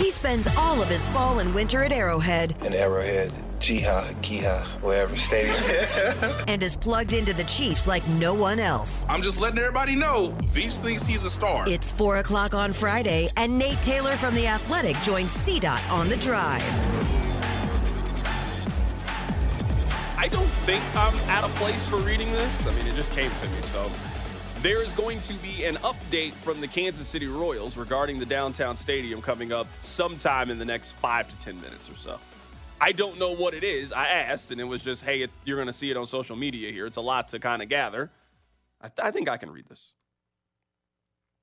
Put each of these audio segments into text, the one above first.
He spends all of his fall and winter at Arrowhead in Arrowhead, Jiha, Giha, wherever stadium. and is plugged into the Chiefs like no one else. I'm just letting everybody know, Veach thinks he's a star. It's 4 o'clock on Friday, and Nate Taylor from The Athletic joins CDOT on the drive. I don't think I'm at a place for reading this. I mean, it just came to me, so there is going to be an update from the Kansas City Royals regarding the downtown stadium coming up sometime in the next five to 10 minutes or so. I don't know what it is. I asked, and it was just, hey, you're going to see it on social media here. It's a lot to kind of gather. I, th- I think I can read this.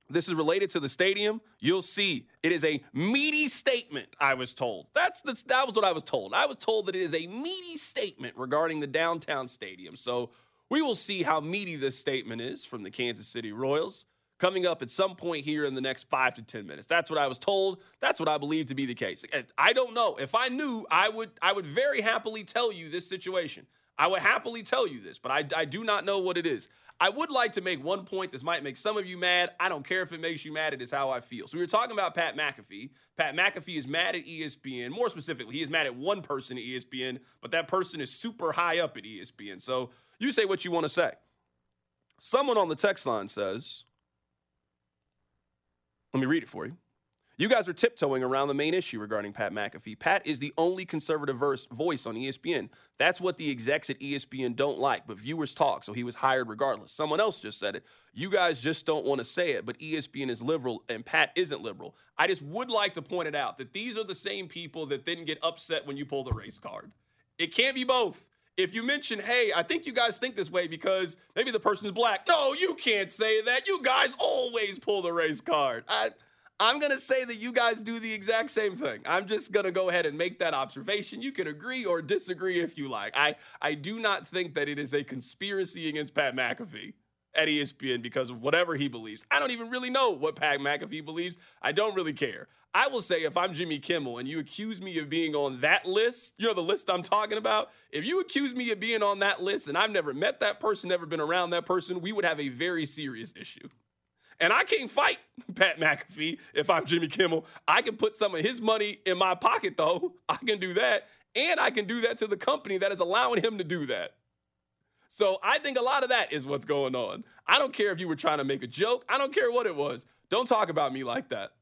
This is related to the stadium. You'll see it is a meaty statement, I was told. That's the, that was what I was told. I was told that it is a meaty statement regarding the downtown stadium. So we will see how meaty this statement is from the Kansas City Royals coming up at some point here in the next five to 10 minutes. That's what I was told. That's what I believe to be the case. I don't know. If I knew, I would, I would very happily tell you this situation. I would happily tell you this, but I, I do not know what it is. I would like to make one point. This might make some of you mad. I don't care if it makes you mad. It is how I feel. So we were talking about Pat McAfee. Pat McAfee is mad at ESPN. More specifically, he is mad at one person at ESPN, but that person is super high up at ESPN. So you say what you want to say. Someone on the text line says, let me read it for you. You guys are tiptoeing around the main issue regarding Pat McAfee. Pat is the only conservative voice on ESPN. That's what the execs at ESPN don't like, but viewers talk, so he was hired regardless. Someone else just said it. You guys just don't want to say it, but ESPN is liberal and Pat isn't liberal. I just would like to point it out that these are the same people that then get upset when you pull the race card. It can't be both if you mention, hey, I think you guys think this way because maybe the person's black. No, you can't say that. You guys always pull the race card. I, I'm going to say that you guys do the exact same thing. I'm just going to go ahead and make that observation. You can agree or disagree if you like. I, I do not think that it is a conspiracy against Pat McAfee at ESPN because of whatever he believes. I don't even really know what Pat McAfee believes. I don't really care. I will say if I'm Jimmy Kimmel and you accuse me of being on that list, you know the list I'm talking about, if you accuse me of being on that list and I've never met that person, never been around that person, we would have a very serious issue. And I can't fight Pat McAfee if I'm Jimmy Kimmel. I can put some of his money in my pocket though. I can do that. And I can do that to the company that is allowing him to do that. So I think a lot of that is what's going on. I don't care if you were trying to make a joke. I don't care what it was. Don't talk about me like that.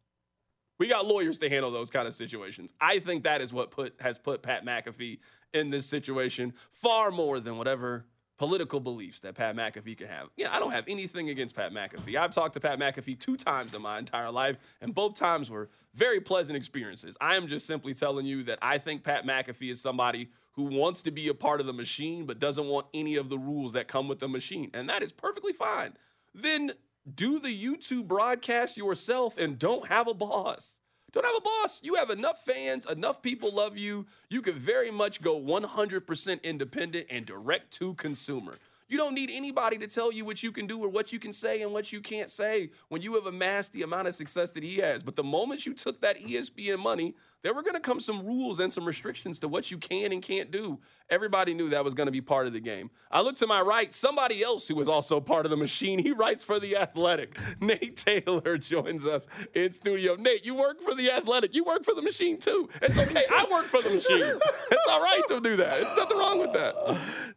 We got lawyers to handle those kind of situations. I think that is what put has put Pat McAfee in this situation far more than whatever political beliefs that Pat McAfee can have. Yeah, I don't have anything against Pat McAfee. I've talked to Pat McAfee two times in my entire life, and both times were very pleasant experiences. I am just simply telling you that I think Pat McAfee is somebody who wants to be a part of the machine but doesn't want any of the rules that come with the machine, and that is perfectly fine. Then do the YouTube broadcast yourself and don't have a boss. Don't have a boss. You have enough fans, enough people love you. You could very much go 100% independent and direct to consumer. You don't need anybody to tell you what you can do or what you can say and what you can't say when you have amassed the amount of success that he has. But the moment you took that ESPN money, there were going to come some rules and some restrictions to what you can and can't do. Everybody knew that was going to be part of the game. I look to my right, somebody else who was also part of the machine. He writes for The Athletic. Nate Taylor joins us in studio. Nate, you work for The Athletic. You work for the machine too. It's okay. I work for the machine. It's all right to do that. There's nothing wrong with that.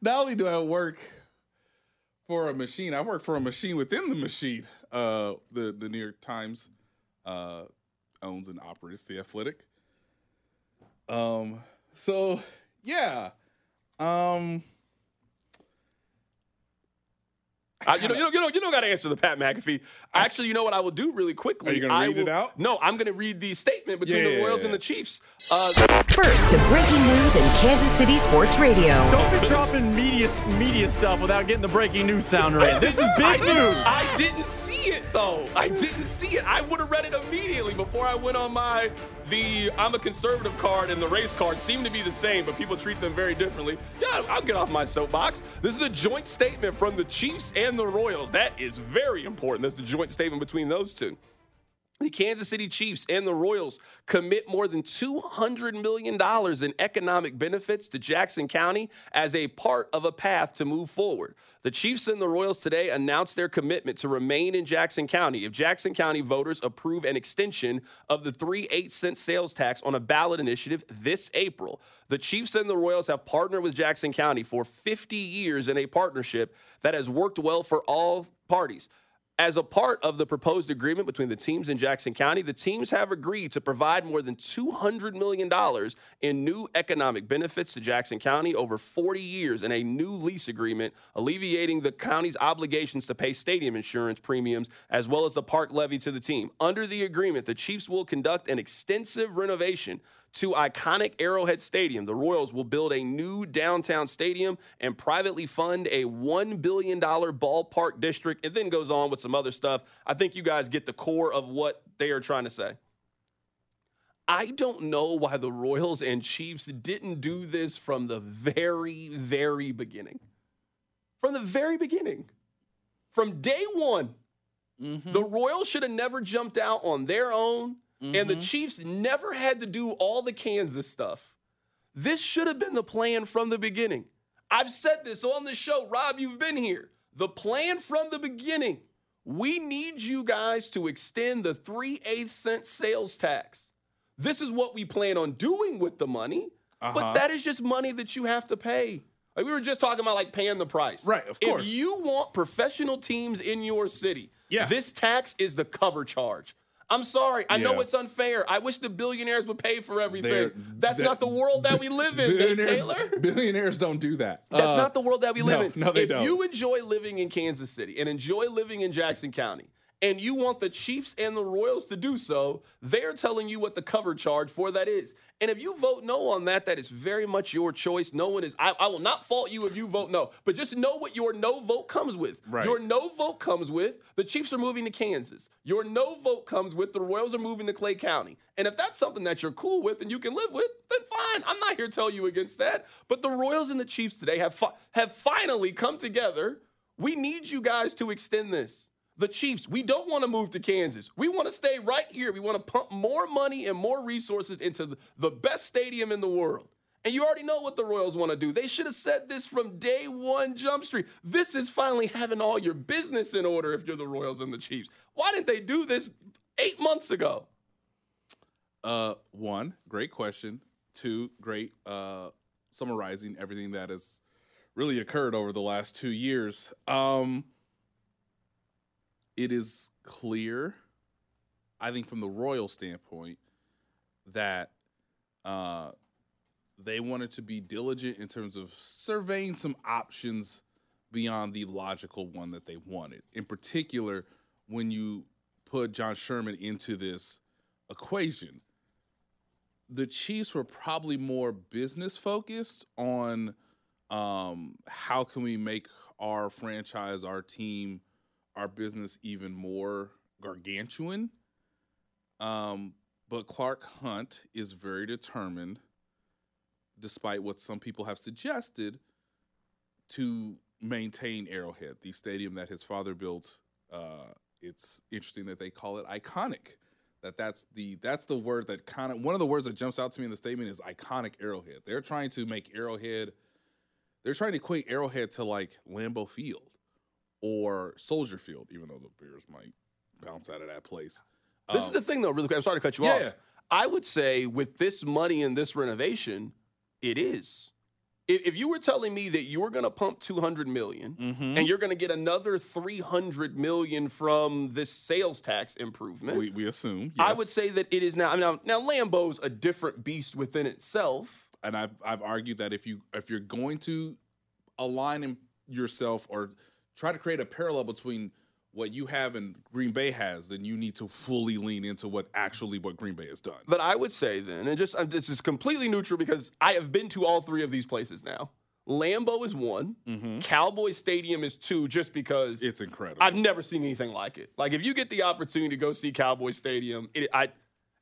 Not only do I work for a machine. I work for a machine within the machine. Uh, the the New York Times. Uh, owns and operates the Athletic. Um, so yeah, um, I, you know, you know, you know, you don't got to answer the Pat McAfee. Actually, you know what I will do really quickly. Are you gonna I read it out? No, I'm going to read the statement between Yeah, the Royals yeah. and the Chiefs. Uh, First to breaking news in Kansas City sports radio. Don't be dropping media media stuff without getting the breaking news sound I right. This is big I news. I didn't see it though. I didn't see it. I would have read it immediately before I went on my the I'm a conservative card and the race card seem to be the same, but people treat them very differently. Yeah, I'll get off my soapbox. This is a joint statement from the Chiefs and the Royals. That is very important. That's the joint statement between those two. The Kansas City Chiefs and the Royals commit more than $200 million in economic benefits to Jackson County as a part of a path to move forward. The Chiefs and the Royals today announced their commitment to remain in Jackson County if Jackson County voters approve an extension of the 3 8 cent sales tax on a ballot initiative this April. The Chiefs and the Royals have partnered with Jackson County for 50 years in a partnership that has worked well for all parties. As a part of the proposed agreement between the teams in Jackson County, the teams have agreed to provide more than $200 million in new economic benefits to Jackson County over 40 years in a new lease agreement, alleviating the county's obligations to pay stadium insurance premiums as well as the park levy to the team. Under the agreement, the Chiefs will conduct an extensive renovation to iconic Arrowhead Stadium. The Royals will build a new downtown stadium and privately fund a $1 billion ballpark district. It then goes on with some other stuff. I think you guys get the core of what they are trying to say. I don't know why the Royals and Chiefs didn't do this from the very, very beginning. From the very beginning. From day one, mm-hmm. the Royals should have never jumped out on their own, and the Chiefs never had to do all the Kansas stuff. This should have been the plan from the beginning. I've said this on the show. Rob, you've been here. The plan from the beginning. We need you guys to extend the 3 8 cent sales tax. This is what we plan on doing with the money, Uh-huh. but that is just money that you have to pay. Like we were just talking about, like paying the price. Right, of course. If you want professional teams in your city, Yeah. this tax is the cover charge. I'm sorry. I know it's unfair. I wish the billionaires would pay for everything. They're- That's that- not the world that we live in, billionaires, Taylor. billionaires don't do that. That's Uh, not the world that we live no, in. no, they if don't. you enjoy living in Kansas City and enjoy living in Jackson County, and you want the Chiefs and the Royals to do so, they're telling you what the cover charge for that is. And if you vote no on that, that is very much your choice. No one is, I, I will not fault you if you vote no, but just know what your no vote comes with. Right. Your no vote comes with the Chiefs are moving to Kansas. Your no vote comes with the Royals are moving to Clay County. And if that's something that you're cool with and you can live with, then fine. I'm not here to tell you against that. But the Royals and the Chiefs today have fi- have finally come together. We need you guys to extend this. The Chiefs, we don't want to move to Kansas. We want to stay right here. We want to pump more money and more resources into the, best stadium in the world. And you already know what the Royals want to do. They should have said this from day one, Jump Street. This is finally having all your business in order if you're the Royals and the Chiefs. Why didn't they do this eight months ago? Uh, one, great question. Two, great uh, summarizing everything that has really occurred over the last two years. Um, it is clear, I think, from the royal standpoint, that uh, they wanted to be diligent in terms of surveying some options beyond the logical one that they wanted. In particular, when you put John Sherman into this equation, the Chiefs were probably more business focused on um, how can we make our franchise, our team, our business even more gargantuan. Um, but Clark Hunt is very determined, despite what some people have suggested, to maintain Arrowhead, the stadium that his father built. Uh, it's interesting that they call it iconic. That that's the that's the word that kind of one of the words that jumps out to me in the statement is iconic Arrowhead. They're trying to make Arrowhead. They're trying to equate Arrowhead to like Lambeau Field or Soldier Field, even though the Bears might bounce out of that place. This is Um, the thing, though, really quick. I'm sorry to cut you Yeah, off. yeah. I would say with this money and this renovation, it is. if, if you were telling me that you were going to pump 200 million Mm-hmm. and you're going to get another 300 million from this sales tax improvement, We, we assume. I would say that it is now. Now, now Lambeau's a different beast within itself. and I've I've argued that if you if you're going to align yourself or try to create a parallel between what you have and Green Bay has, then you need to fully lean into what actually what Green Bay has done. But I would say then, and just this is completely neutral because I have been to all three of these places now. Lambeau is one, mm-hmm. Cowboy Stadium is two, just because It's incredible. I've never seen anything like it. Like if you get the opportunity to go see Cowboy Stadium, it, I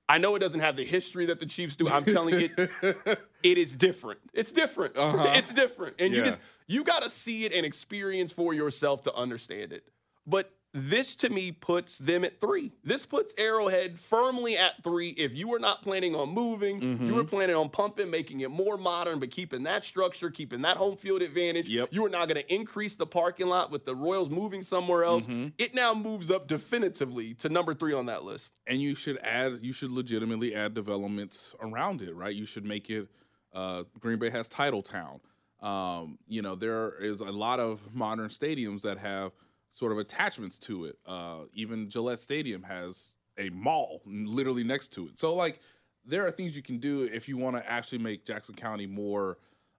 I know it doesn't have the history that the Chiefs do. I'm telling you, it, it is different. It's different. It's different, and you Uh-huh. Just you got to see it and experience for yourself to understand it. But this to me puts them at three. This puts Arrowhead firmly at three. If you were not planning on moving, you were Mm-hmm. planning on pumping, making it more modern, but keeping that structure, keeping that home field advantage. Yep. You are now going to increase the parking lot with the Royals moving somewhere else. Mm-hmm. It now moves up definitively to number three on that list. and you should add you should legitimately add developments around it right you should make it uh, green bay has Titletown um, you know there is a lot of modern stadiums that have sort of attachments to it. Uh, even gillette stadium has a mall literally next to it. So like there are things you can do if you want to actually make jackson county more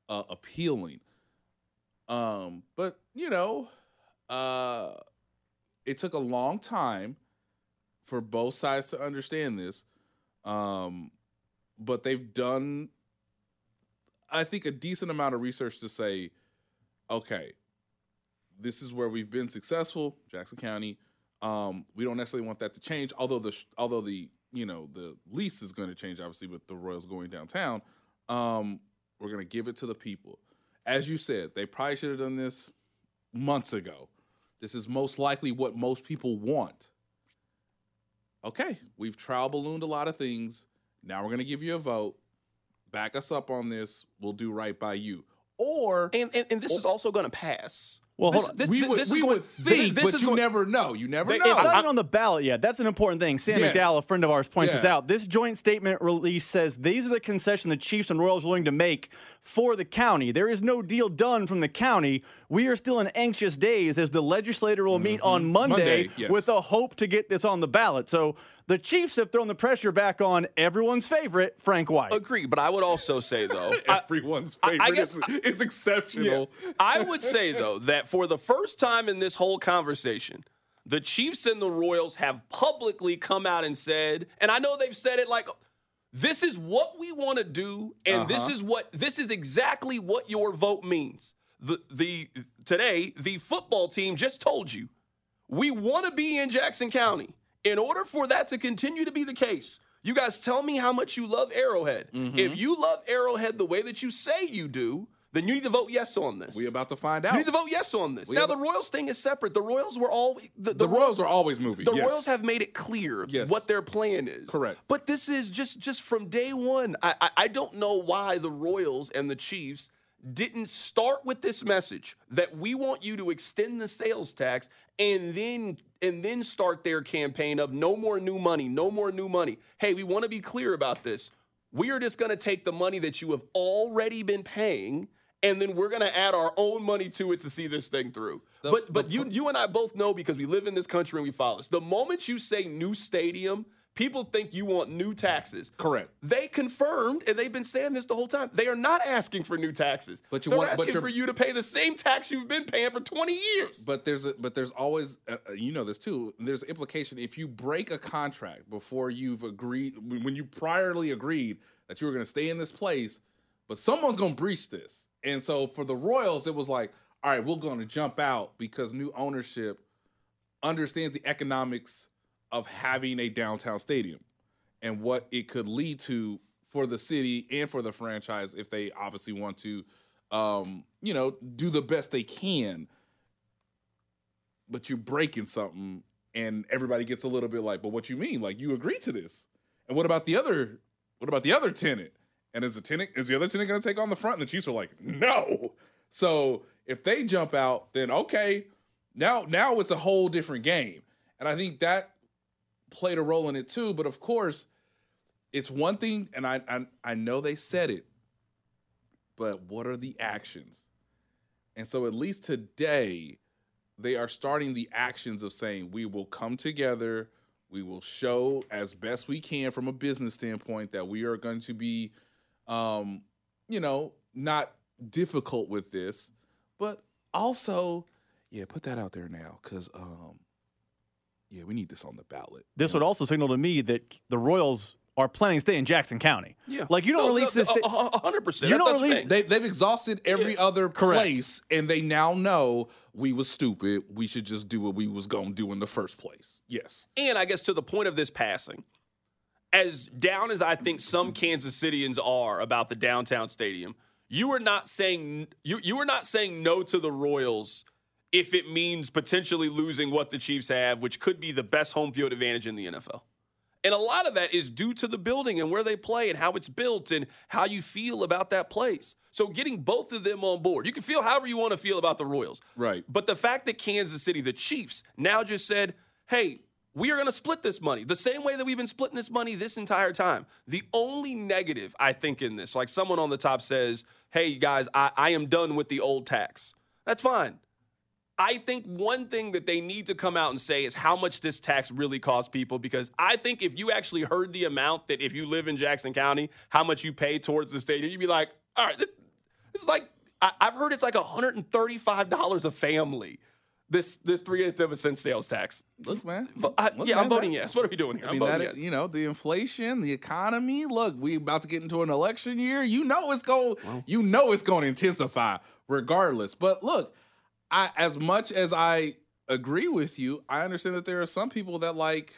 uh, appealing. Um, but you know uh, it took a long time for both sides to understand this. Um, but they've done, I think, a decent amount of research to say, okay, this is where we've been successful, Jackson County. Um, we don't necessarily want that to change, although the although the you know the lease is going to change, obviously, with the Royals going downtown. Um, we're going to give it to the people. As you said, they probably should have done this months ago. This is most likely what most people want okay, we've trial ballooned a lot of things. Now we're going to give you a vote. Back us up on this. We'll do right by you. Or And and, and this is also going to pass. Well, this, hold on. this- we would, this is we going- would think, this but is you going- never know. You never They- know. It's not I'm- even on the ballot yet. That's an important thing. Sam Yes. McDowell, a friend of ours, points this out. This joint statement release says these are the concessions the Chiefs and Royals are willing to make for the county. There is no deal done from the county. We are still in anxious days as the legislator will meet mm-hmm. on Monday, Monday, yes. with a hope to get this on the ballot. So the Chiefs have thrown the pressure back on everyone's favorite, Frank White. Agree, but I would also say though, Everyone's I- favorite I guess- is, is exceptional. I would say though that for the first time in this whole conversation, the Chiefs and the Royals have publicly come out and said, and I know they've said it like this is what we want to do and this uh-huh. is what this is exactly what your vote means. The the today the football team just told you we want to be in Jackson County. In order for that to continue to be the case, you guys tell me how much you love Arrowhead. Mm-hmm. If you love Arrowhead the way that you say you do, then you need to vote yes on this. We about to find out. You need to vote yes on this. We now the Royals thing is separate. The Royals were all the, the Royals are always moving. the yes. Royals have made it clear Yes. what their plan is. Correct. But this is just just from day one. I, I I don't know why the Royals and the Chiefs didn't start with this message that we want you to extend the sales tax and then and then start their campaign of no more new money, no more new money. Hey, we want to be clear about this. We are just going to take the money that you have already been paying and then we're going to add our own money to it to see this thing through. The- but the but you you and I both know because we live in this country and we follow this. The moment you say new stadium, people think you want new taxes. Correct. They confirmed, and they've been saying this the whole time. They are not asking for new taxes. But you They're want- asking for you to pay the same tax you've been paying for 20 years. But there's a, but there's always uh, uh, you know this too. There's implication if you break a contract before you've agreed when when you priorly agreed that you were going to stay in this place, but someone's going to breach this. And so for the Royals, it was like, all right, we're going to jump out because new ownership understands the economics of having a downtown stadium and what it could lead to for the city and for the franchise if they obviously want to um, you know, do the best they can. But you're breaking something and everybody gets a little bit like but what you mean? Like you agreed to this. And what about the other what about the other tenant? And is the tenant is the other tenant going to take on the front? And the chiefs are like no. So if they jump out then okay. Now now it's a whole different game. And i think that played a role in it too but of course it's one thing and i i, I know they said it but what are the actions? And so, at least today, they are starting the actions of saying, we will come together, we will show as best we can from a business standpoint that we are going to be, um, you know, not difficult with this, but also, yeah, put that out there now because, um, yeah, we need this on the ballot. This would also signal to me that the Royals are planning to stay in Jackson County. Yeah. Like you don't No, release no, this. hundred percent. You don't that's the release- thing. They, they've exhausted every other Correct. place, and they now know we was stupid. We should just do what we was going to do in the first place. Yes. And I guess to the point of this passing, as down as I think some Kansas Citians are about the downtown stadium, you are not saying you you are not saying no to the Royals if it means potentially losing what the Chiefs have, which could be the best home field advantage in the NFL. And a lot of that is due to the building and where they play and how it's built and how you feel about that place. So getting both of them on board, you can feel however you want to feel about the Royals. Right. But the fact that Kansas City, the Chiefs, now just said, hey, we are going to split this money the same way that we've been splitting this money this entire time. The only negative, I think, in this, like someone on the top says, hey, guys, I, I am done with the old tax. That's fine. I think one thing that they need to come out and say is how much this tax really costs people because I think if you actually heard the amount that if you live in Jackson County, how much you pay towards the stadium, you'd be like, all right, this, this is like, I, I've heard it's like $135 a family. This this three eighths of a cent sales tax. Look, man. Vo- I- Look, yeah, man, I'm voting that- yes. What are we doing here? I I'm mean, voting that yes. you know, the inflation, the economy. Look, we about to get into an election year. You know it's going. You know it's going to intensify regardless. But look, I as much as I agree with you, I understand that there are some people that like.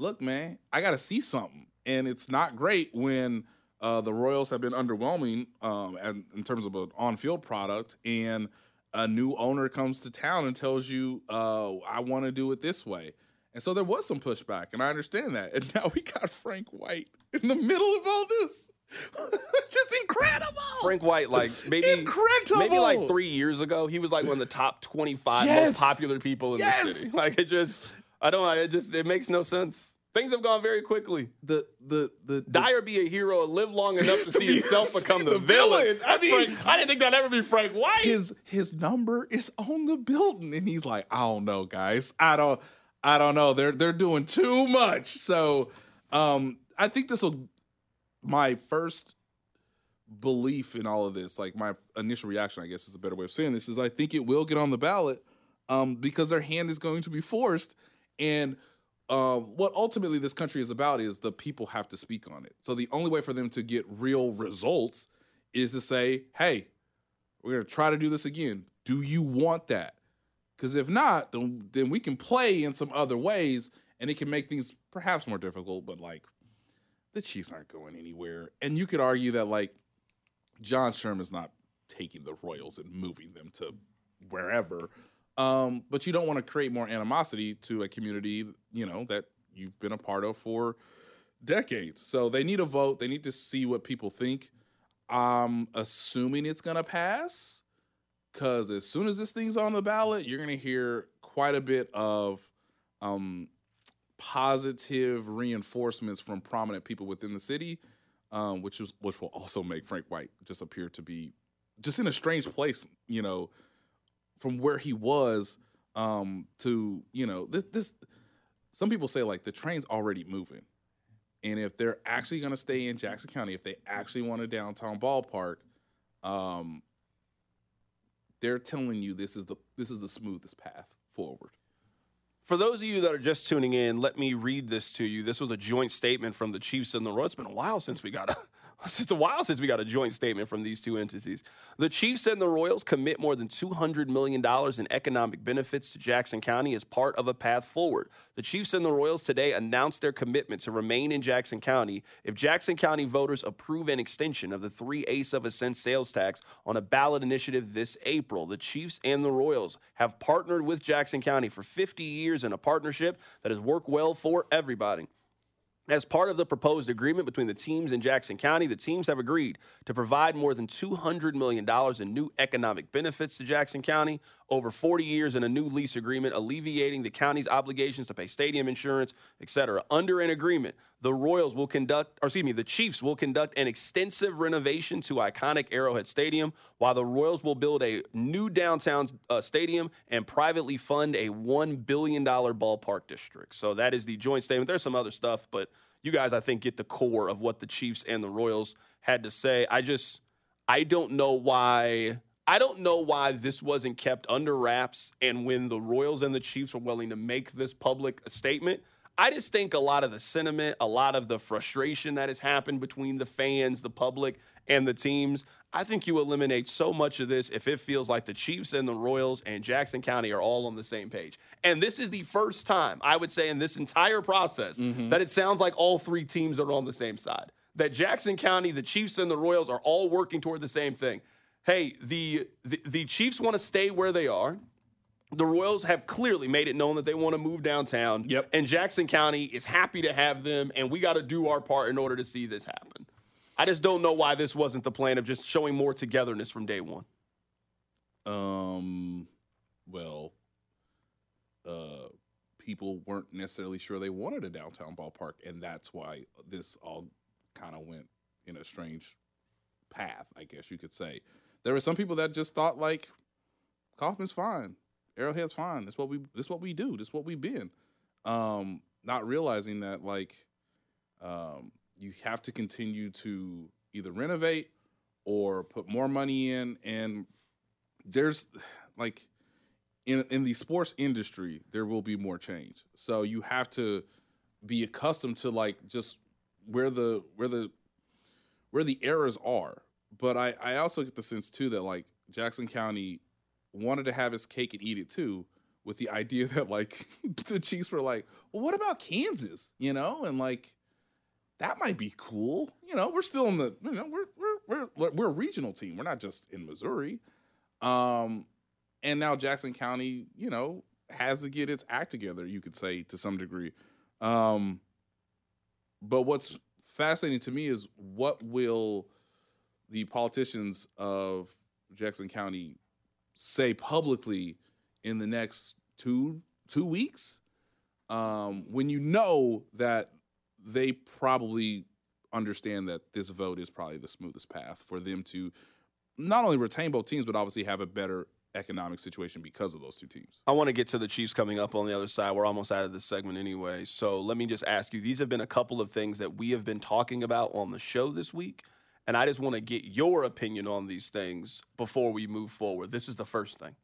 Look, man, I got to see something, and it's not great when uh, the Royals have been underwhelming um, and, in terms of an on-field product, and a new owner comes to town and tells you, uh, "I want to do it this way." And so there was some pushback, and I understand that. And now we got Frank White in the middle of all this. Just incredible. Frank White, like maybe Incredible. maybe like three years ago, he was like one of the top twenty-five Yes. most popular people in Yes. the city. Like it just, I don't know, it just it makes no sense. Things have gone very quickly. The the the, the Dyer be a hero and live long enough to To see be- himself become the, the villain. villain. I mean- Frank- I didn't think that'd ever be Frank White. his his number is on the building, and he's like, I don't know, guys. I don't I don't know. They're they're doing too much. So um I think this will my first belief in all of this, like my initial reaction, I guess is a better way of saying this, is I think it will get on the ballot um, because their hand is going to be forced. And um, what ultimately this country is about is the people have to speak on it. So the only way for them to get real results is to say, hey, we're going to try to do this again. Do you want that? Because if not, then, then we can play in some other ways and it can make things perhaps more difficult. But like, the Chiefs aren't going anywhere. And you could argue that like John Sherman's not taking the Royals and moving them to wherever. Um, but you don't want to create more animosity to a community, you know, that you've been a part of for decades. So they need a vote. They need to see what people think. I'm assuming it's gonna pass because as soon as this thing's on the ballot, you're gonna hear quite a bit of um, positive reinforcements from prominent people within the city, um, which is which will also make Frank White just appear to be just in a strange place, you know, from where he was um, to you know this. this some people say like the train's already moving. And if they're actually going to stay in Jackson County, if they actually want a downtown ballpark, um, they're telling you this is the this is the smoothest path forward. For those of you that are just tuning in, let me read this to you. This was a joint statement from the Chiefs and the Royals. It's been a while since we got a it's a while since we got a joint statement from these two entities. The Chiefs and the Royals commit more than $200 million in economic benefits to Jackson County as part of a path forward. The Chiefs and the Royals today announced their commitment to remain in Jackson County if Jackson County voters approve an extension of the three eighths of a cent sales tax on a ballot initiative this April. The Chiefs and the Royals have partnered with Jackson County for 50 years in a partnership that has worked well for everybody. As part of the proposed agreement between the teams in Jackson County, the teams have agreed to provide more than $200 million in new economic benefits to Jackson County over 40 years in a new lease agreement, alleviating the county's obligations to pay stadium insurance, et cetera. Under an agreement, the Royals will conduct, or excuse me, the Chiefs will conduct an extensive renovation to iconic Arrowhead Stadium, while the Royals will build a new downtown uh, stadium and privately fund a $1 billion ballpark district. So that is the joint statement. There's some other stuff, but you guys, I think, get the core of what the Chiefs and the Royals had to say. I just, I don't know why. I don't know why this wasn't kept under wraps. And when the Royals and the Chiefs were willing to make this public statement, I just think a lot of the sentiment, a lot of the frustration that has happened between the fans, the public, and the teams, I think you eliminate so much of this if it feels like the Chiefs and the Royals and Jackson County are all on the same page. And this is the first time, I would say, in this entire process mm-hmm. that it sounds like all three teams are on the same side. That Jackson County, the Chiefs, and the Royals are all working toward the same thing. Hey, the, the, the Chiefs want to stay where they are. The Royals have clearly made it known that they want to move downtown. Yep. And Jackson County is happy to have them, and we got to do our part in order to see this happen. I just don't know why this wasn't the plan of just showing more togetherness from day one. Um, well, uh, people weren't necessarily sure they wanted a downtown ballpark, and that's why this all kind of went in a strange path, I guess you could say. There were some people that just thought like Kauffman's fine, Arrowhead's fine. That's what we. That's what we do. That's what we've been. Um, not realizing that like, um, you have to continue to either renovate or put more money in, and there's like in in the sports industry there will be more change so you have to be accustomed to like just where the where the where the errors are but i i also get the sense too that like jackson county wanted to have his cake and eat it too with the idea that like the chiefs were like well what about kansas? You know? And like that might be cool. You know we're still in the you know we're we're we're, we're a regional team. We're not just in missouri. Um, and now Jackson County, you know, has to get its act together, you could say to some degree. Um, but what's fascinating to me is what will the politicians of Jackson County say publicly in the next two two weeks um, when you know that they probably understand that this vote is probably the smoothest path for them to not only retain both teams but obviously have a better economic situation because of those two teams. I want to get to the Chiefs coming up on the other side. We're almost out of this segment anyway. So let me just ask you these have been a couple of things that we have been talking about on the show this week. And I just want to get your opinion on these things before we move forward. This is the first thing.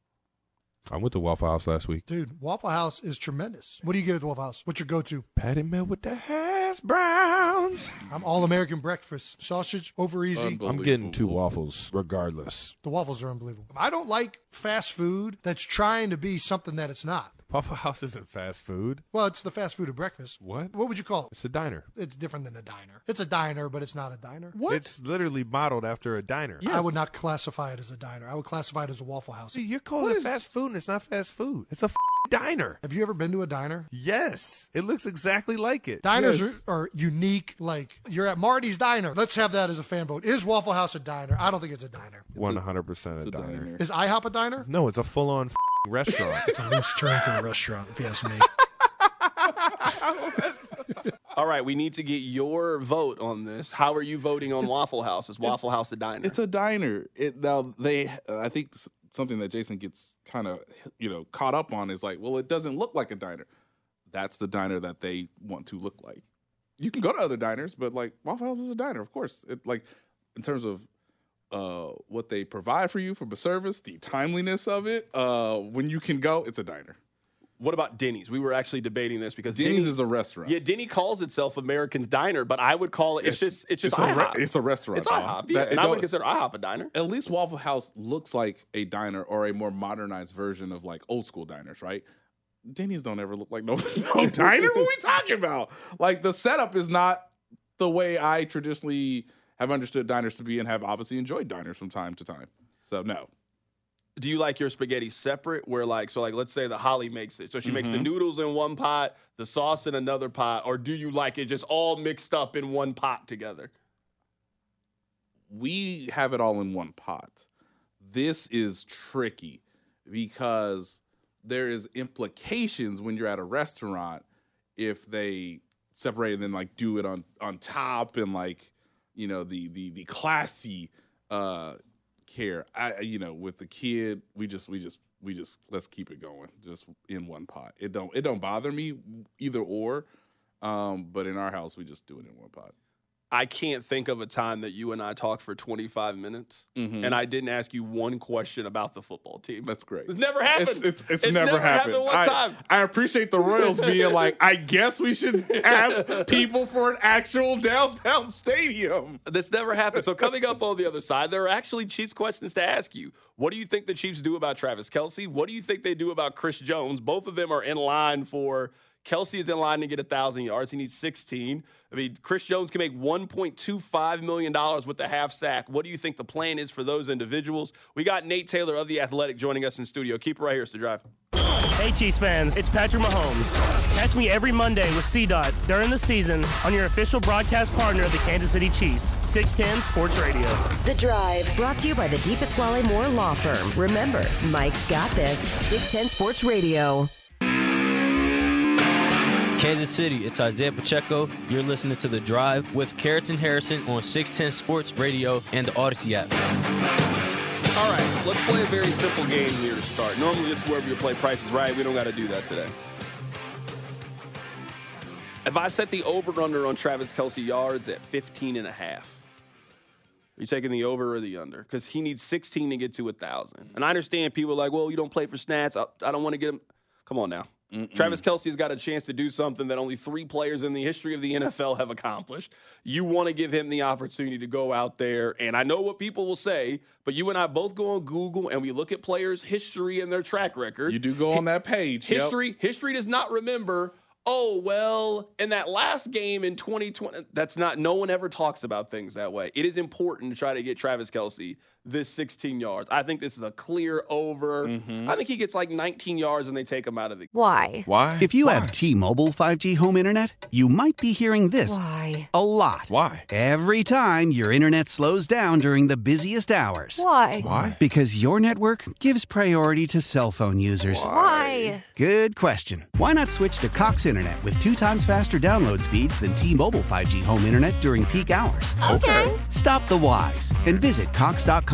I went to Waffle House last week. Dude, Waffle House is tremendous. What do you get at the Waffle House? What's your go-to? Patty melt with the hash browns. I'm all American breakfast. Sausage over easy. I'm getting two waffles regardless. The waffles are unbelievable. I don't like fast food that's trying to be something that it's not. Waffle House isn't fast food. Well, it's the fast food of breakfast. What? What would you call it? It's a diner. It's different than a diner. It's a diner, but it's not a diner. What? It's literally modeled after a diner. I would not classify it as a diner. I would classify it as a Waffle House. See, You're calling it fast food and it's not fast food. It's a f- diner. Have you ever been to a diner? Yes. It looks exactly like it. Diners Yes. are, are unique. Like you're at Marty's Diner. Let's have that as a fan vote. Is Waffle House a diner? I don't think it's a diner. 100% a, diner. Is IHOP a diner? No, it's a full on restaurant. It's a loose term for a restaurant, if you ask me. All right, we need to get your vote on this. How are you voting on Waffle House? Is Waffle House a diner? It's a diner. It now they I think s- something that Jason gets kind of you know caught up on is like, well, it doesn't look like a diner. That's the diner that they want to look like. You can go to other diners, but like Waffle House is a diner, of course. It like in terms of uh, what they provide for you from a service, the timeliness of it. Uh, when you can go, it's a diner. What about Denny's? We were actually debating this because Denny's is a restaurant. Yeah, Denny calls itself American's Diner, but I would call it. It's, just it's just a, re- IHOP. it's a restaurant. It's. IHOP. Yeah, That- and I would consider IHOP a diner. At least Waffle House looks like a diner or a more modernized version of like old school diners, right? Denny's don't ever look like no, no diner. What are we talking about? Like the setup is not the way I traditionally have understood diners to be and have obviously enjoyed diners from time to time. So no. Do you like your spaghetti separate? Where like so like let's say the Holly makes it, so she makes the noodles in one pot, the sauce in another pot, or do you like it just all mixed up in one pot together? we have it all in one pot. This is tricky because there is implications when you're at a restaurant if they separate and then like do it on on top and like you know the the the classy uh care. I you know with the kid we just we just we just let's keep it going just in one pot. It don't it don't bother me either or. Um, but in our house, we just do it in one pot. I can't think of a time that you and I talked for 25 minutes Mhm. and I didn't ask you one question about the football team. That's great. It's never happened. It's it's, it's, never, happened. one I, time. I appreciate the Royals being like, I guess we should ask people for an actual downtown stadium. That's never happened. So coming up on the other side, there are actually Chiefs questions to ask you. What do you think the Chiefs do about Travis Kelce? What do you think they do about Chris Jones? Both of them are in line for Kelce is in line to get a thousand yards. He needs 16. I mean, Chris Jones can make 1.25 million dollars with the half sack. What do you think the plan is for those individuals? We got Nate Taylor of the Athletic joining us in studio. Keep it right here, it's the drive. Hey Chiefs fans, it's Patrick Mahomes. Catch me every Monday with CDOT during the season on your official broadcast partner of the Kansas City Chiefs, 610 Sports Radio. The Drive, brought to you by the DiPasquale Moore Law Firm. Remember, Mike's got this. 610 Sports Radio. Kansas City, it's Isaiah Pacheco. You're listening to The Drive with Carrots Harrison on 610 Sports Radio and the Audacy app. All right, let's play a very simple game here to start. Normally, this is where we play prices right. We don't got to do that today. If I set the over under on Travis Kelce yards at 15 and a half, are you taking the over or the under? Because he needs 16 to get to a 1,000. And I understand people are like, well, you don't play for stats. I, I don't want to get him. Come on now. Travis Kelce's got a chance to do something that only three players in the history of the NFL have accomplished. You want to give him the opportunity to go out there, and I know what people will say, but you and I both go on Google and we look at players' history and their track record. You do go on that page. yep. History, history does not remember. Oh well, in that last game in 2020, that's not. No one ever talks about things that way. It is important to try to get Travis Kelce this 16 yards. I think this is a clear over. Mm-hmm. I think he gets like 19 yards and they take him out of the. Why? Why? If you have T-Mobile 5G home internet, you might be hearing this Why? a lot. Why? Every time your internet slows down during the busiest hours. Why? Why? Because your network gives priority to cell phone users. Why? Good question. Why not switch to Cox Internet with two times faster download speeds than T-Mobile 5G home internet during peak hours? Okay. Stop the whys and visit cox.com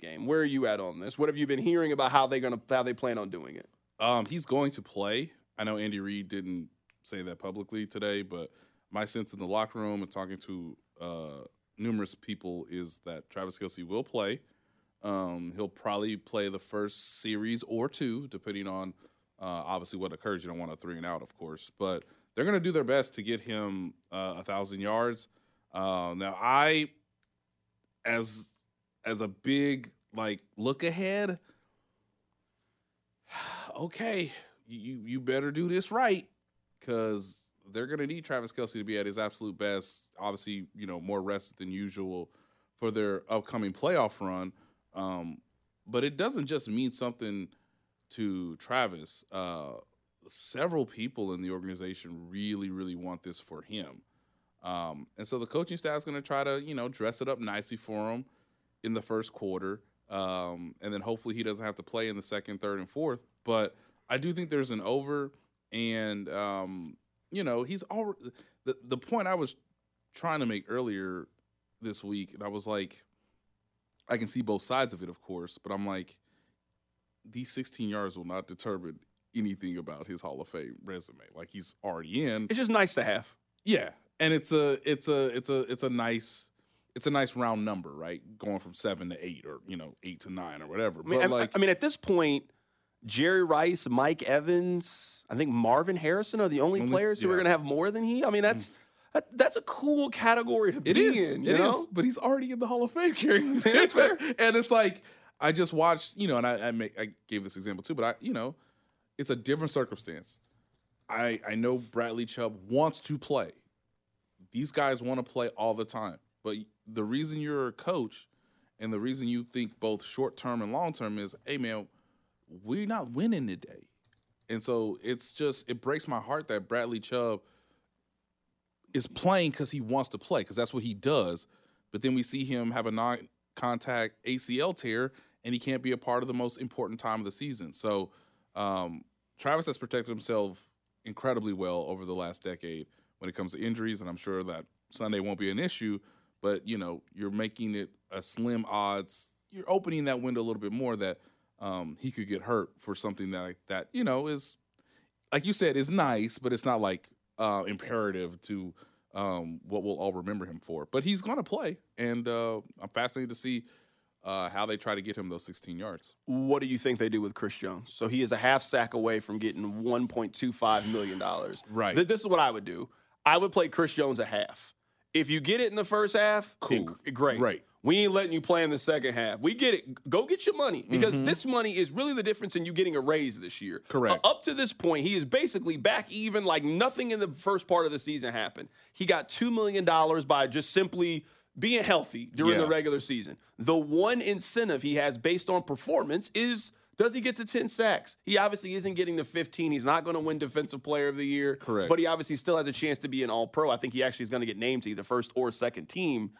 Game. Where are you at on this? What have you been hearing about how they're gonna how they plan on doing it? Um, he's going to play. I know Andy Reid didn't say that publicly today, but my sense in the locker room and talking to uh, numerous people is that Travis Kelce will play. Um, he'll probably play the first series or two, depending on uh, obviously what occurs. You don't want a three and out, of course, but they're going to do their best to get him uh, a thousand yards. Uh, now I, as as a big like look ahead, okay, you you better do this right because they're gonna need Travis Kelce to be at his absolute best. Obviously, you know more rest than usual for their upcoming playoff run. Um, but it doesn't just mean something to Travis. Uh, several people in the organization really, really want this for him. Um, and so the coaching staff is going to try to, you know, dress it up nicely for him in the first quarter. Um, and then hopefully he doesn't have to play in the second, third, and fourth. But I do think there's an over. And, um, you know, he's already. The, the point I was trying to make earlier this week, and I was like, I can see both sides of it, of course, but I'm like, these 16 yards will not determine anything about his Hall of Fame resume. Like he's already in. It's just nice to have. Yeah, and it's a it's a it's a it's a nice it's a nice round number, right? Going from seven to eight, or you know, eight to nine, or whatever. I mean, but like, I mean, at this point, Jerry Rice, Mike Evans, I think Marvin Harrison are the only, Only- players who are going to have more than he. I mean, that's mm. that, that's a cool category to It be is. in. You It know? is. But he's already in the Hall of Fame. That's fair. and it's like I just watched, you know, and I I, make, I gave this example too, but I, you know, it's a different circumstance. I I know Bradley Chubb wants to play. These guys want to play all the time, but the reason you're a coach and the reason you think both short term and long term is, hey man, we're not winning today. And so it's just it breaks my heart that Bradley Chubb is playing because he wants to play because that's what he does. But then we see him have a non-contact ACL tear, and he can't be a part of the most important time of the season. So um, Travis has protected himself incredibly well over the last decade when it comes to injuries, and I'm sure that Sunday won't be an issue. But you know, you're making it a slim odds. You're opening that window a little bit more that um, he could get hurt for something that that you know is like you said, is nice, but it's not like uh, imperative to um, what we'll all remember him for. But he's going to play, and uh, I'm fascinated to see uh, how they try to get him those 16 yards. What do you think they do with Chris Jones? So he is a half sack away from getting 1.25 million dollars. Right. Th- This is what I would do. I would play Chris Jones a half. If you get it in the first half, Cool. inc- great. Right. We ain't letting you play in the second half. We get it. Go get your money because Mhm. this money is really the difference in you getting a raise this year. Correct. Uh, up to this point, he is basically back even like nothing in the first part of the season happened. He got $2 million by just simply being healthy during Yeah. the regular season. The one incentive he has based on performance is does he get to 10 sacks? He obviously isn't getting to 15. He's not going to win Defensive Player of the Year. Correct. But he obviously still has a chance to be an All Pro. I think he actually is going to get named to either first or second team.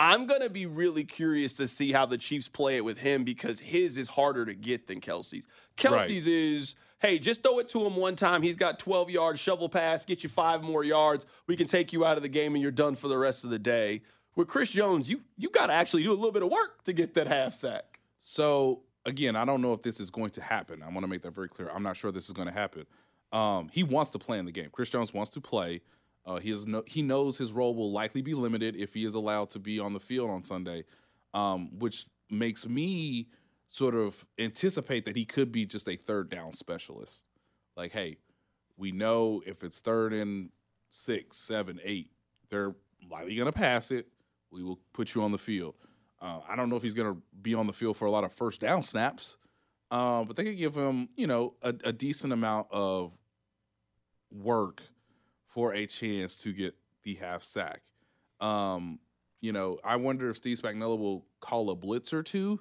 I'm going to be really curious to see how the Chiefs play it with him because his is harder to get than Kelce's. Kelce's is, hey, just throw it to him one time. He's got 12 yards, shovel pass, get you five more yards. We can take you out of the game and you're done for the rest of the day. With Chris Jones, you you got to actually do a little bit of work to get that half sack. So again, I don't know if this is going to happen. I want to make that very clear. I'm not sure this is going to happen. Um, he wants to play in the game. Chris Jones wants to play. Uh, he is no, he knows his role will likely be limited if he is allowed to be on the field on Sunday, um, which makes me sort of anticipate that he could be just a third down specialist. Like, hey, we know if it's third and six, seven, eight, they're likely going to pass it. We will put you on the field. Uh, I don't know if he's going to be on the field for a lot of first down snaps, uh, but they could give him, you know, a, a decent amount of work for a chance to get the half sack. Um, you know, I wonder if Steve Spagnuolo will call a blitz or two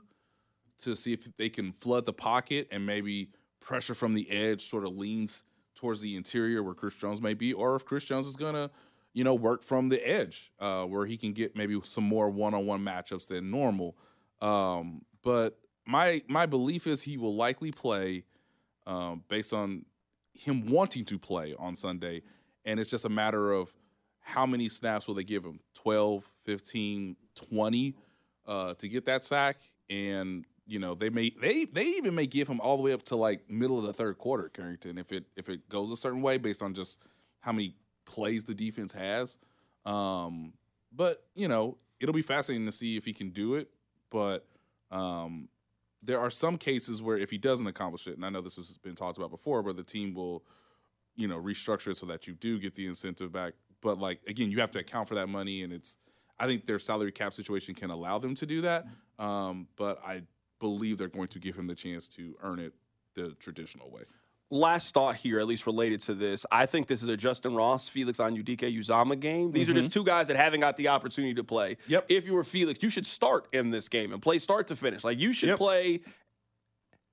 to see if they can flood the pocket and maybe pressure from the edge sort of leans towards the interior where Chris Jones may be, or if Chris Jones is going to, you know, work from the edge uh, where he can get maybe some more one-on-one matchups than normal. Um, but my my belief is he will likely play um, based on him wanting to play on Sunday, and it's just a matter of how many snaps will they give him? 12 15 20 uh, to get that sack. And you know they may they they even may give him all the way up to like middle of the third quarter carrington if it if it goes a certain way based on just how many plays the defense has um but you know it'll be fascinating to see if he can do it but um there are some cases where if he doesn't accomplish it and i know this has been talked about before where the team will you know restructure it so that you do get the incentive back but like again, you have to account for that money, and it's I think their salary cap situation can allow them to do that. Um, but I believe they're going to give him the chance to earn it the traditional way. Last thought here, at least related to this. I think this is a Justin Ross, Felix Anudike-Uzomah game. These are just two guys that haven't got the opportunity to play. Yep. If you were Felix, you should start in this game and play start to finish. Like you should play.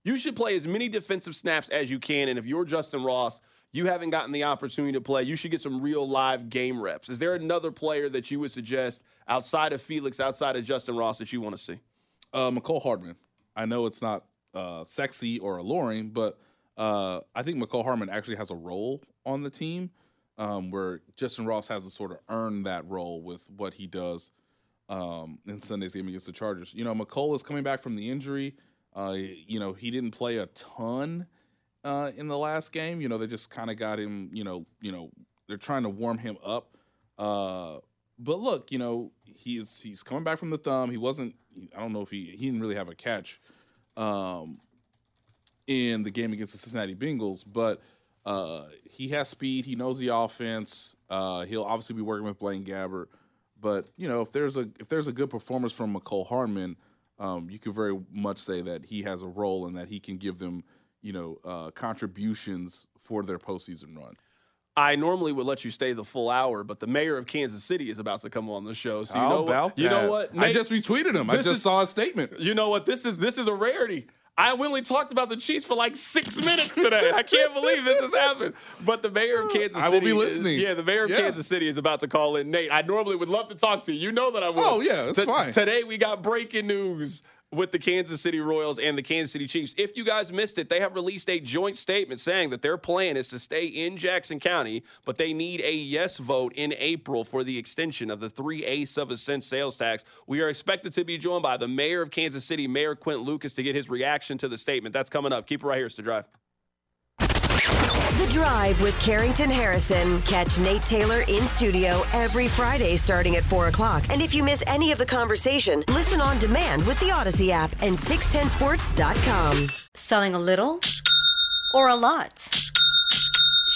You should play as many defensive snaps as you can. And if you're Justin Ross, you haven't gotten the opportunity to play. You should get some real live game reps. Is there another player that you would suggest outside of Felix, outside of Justin Ross, that you want to see? Uh, Mecole Hardman. I know it's not uh, sexy or alluring, but uh, I think Mecole Hardman actually has a role on the team um, where Justin Ross has to sort of earn that role with what he does um, in Sunday's game against the Chargers. You know, McCole is coming back from the injury. Uh, you know, he didn't play a ton uh, in the last game. You know, they just kind of got him. You know, you know, they're trying to warm him up. Uh, but look, you know, he's he's coming back from the thumb. He wasn't. I don't know if he he didn't really have a catch um, in the game against the Cincinnati Bengals, but uh, he has speed. He knows the offense. Uh, he'll obviously be working with Blaine Gabbert. But you know, if there's a if there's a good performance from Mecole Hardman, um, you could very much say that he has a role and that he can give them you know uh, contributions for their postseason run. I normally would let you stay the full hour, but the mayor of Kansas City is about to come on the show. So you How know about what? You know that? what? I just retweeted him. I just is- saw a statement. You know what? This is this is a rarity. I we only talked about the Chiefs for like six minutes today. I can't believe this has happened. But the mayor of Kansas City. I will be is- listening. yeah, the mayor of Yeah. Kansas City is about to call in Nate. I normally would love to talk to you. You know that I would. Oh, yeah, that's fine. Today we got breaking news with the Kansas City Royals and the Kansas City Chiefs. If you guys missed it, they have released a joint statement saying that their plan is to stay in Jackson County, but they need a yes vote in April for the extension of the three eighths of a cent sales tax. We are expected to be joined by the mayor of Kansas City, Mayor Quinton Lucas, to get his reaction to the statement. That's coming up. Keep it right here. It's the drive. The Drive with Carrington Harrison. Catch Nate Taylor in studio every Friday starting at 4 o'clock. And if you miss any of the conversation, listen on demand with the Audacy app and 610sports.com. Selling a little or a lot?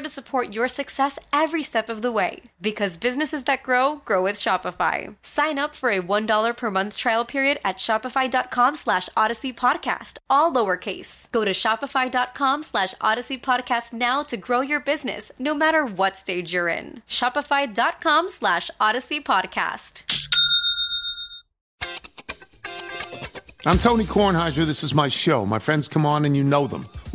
to support your success every step of the way. Because businesses that grow, grow with Shopify. Sign up for a $1 per month trial period at shopify.com slash audacy podcast, all lowercase. Go to shopify.com slash audacy podcast now to grow your business, no matter what stage you're in. Shopify.com slash audacy podcast. I'm Tony Kornheiser. This is my show. My friends come on and you know them.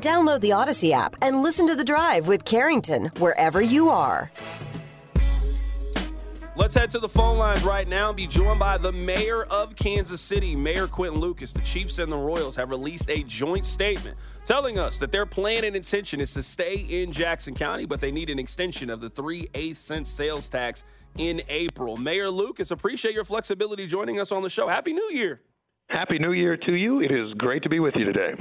Download the Audacy app and listen to The Drive with Carrington wherever you are. Let's head to the phone lines right now and be joined by the mayor of Kansas City, Mayor Quinton Lucas. The Chiefs and the Royals have released a joint statement telling us that their plan and intention is to stay in Jackson County, but they need an extension of the 3 8 cent sales tax in April. Mayor Lucas, appreciate your flexibility joining us on the show. Happy New Year. Happy New Year to you. It is great to be with you today.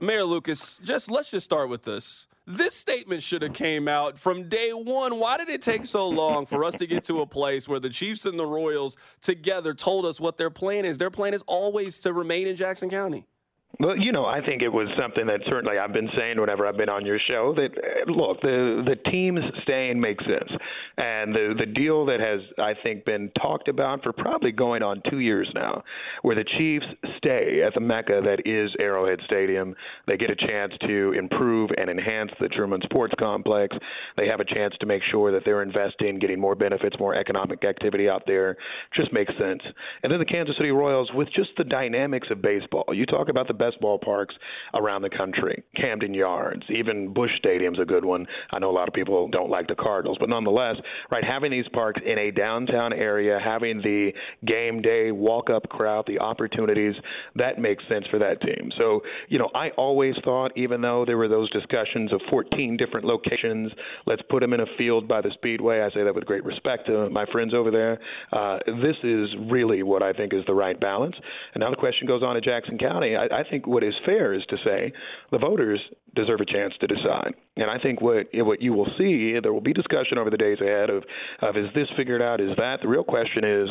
Mayor Lucas, just let's just start with this. This statement should have came out from day one. Why did it take so long for us to get to a place where the Chiefs and the Royals together told us what their plan is? Their plan is always to remain in Jackson County. Well, you know, I think it was something that certainly I've been saying whenever I've been on your show that uh, look, the the teams staying makes sense, and the the deal that has I think been talked about for probably going on two years now, where the Chiefs stay at the mecca that is Arrowhead Stadium, they get a chance to improve and enhance the Truman Sports Complex, they have a chance to make sure that they're investing, getting more benefits, more economic activity out there, just makes sense. And then the Kansas City Royals with just the dynamics of baseball. You talk about the best ballparks around the country. Camden Yards, even Busch Stadium's a good one. I know a lot of people don't like the Cardinals, but nonetheless, right, having these parks in a downtown area, having the game day walk up crowd, the opportunities, that makes sense for that team. So, you know, I always thought, even though there were those discussions of 14 different locations, let's put them in a field by the Speedway. I say that with great respect to my friends over there. Uh, this is really what I think is the right balance. And now the question goes on to Jackson County. I, I think what is fair is to say the voters deserve a chance to decide. And I think what what you will see, there will be discussion over the days ahead of, of is this figured out, is that? The real question is,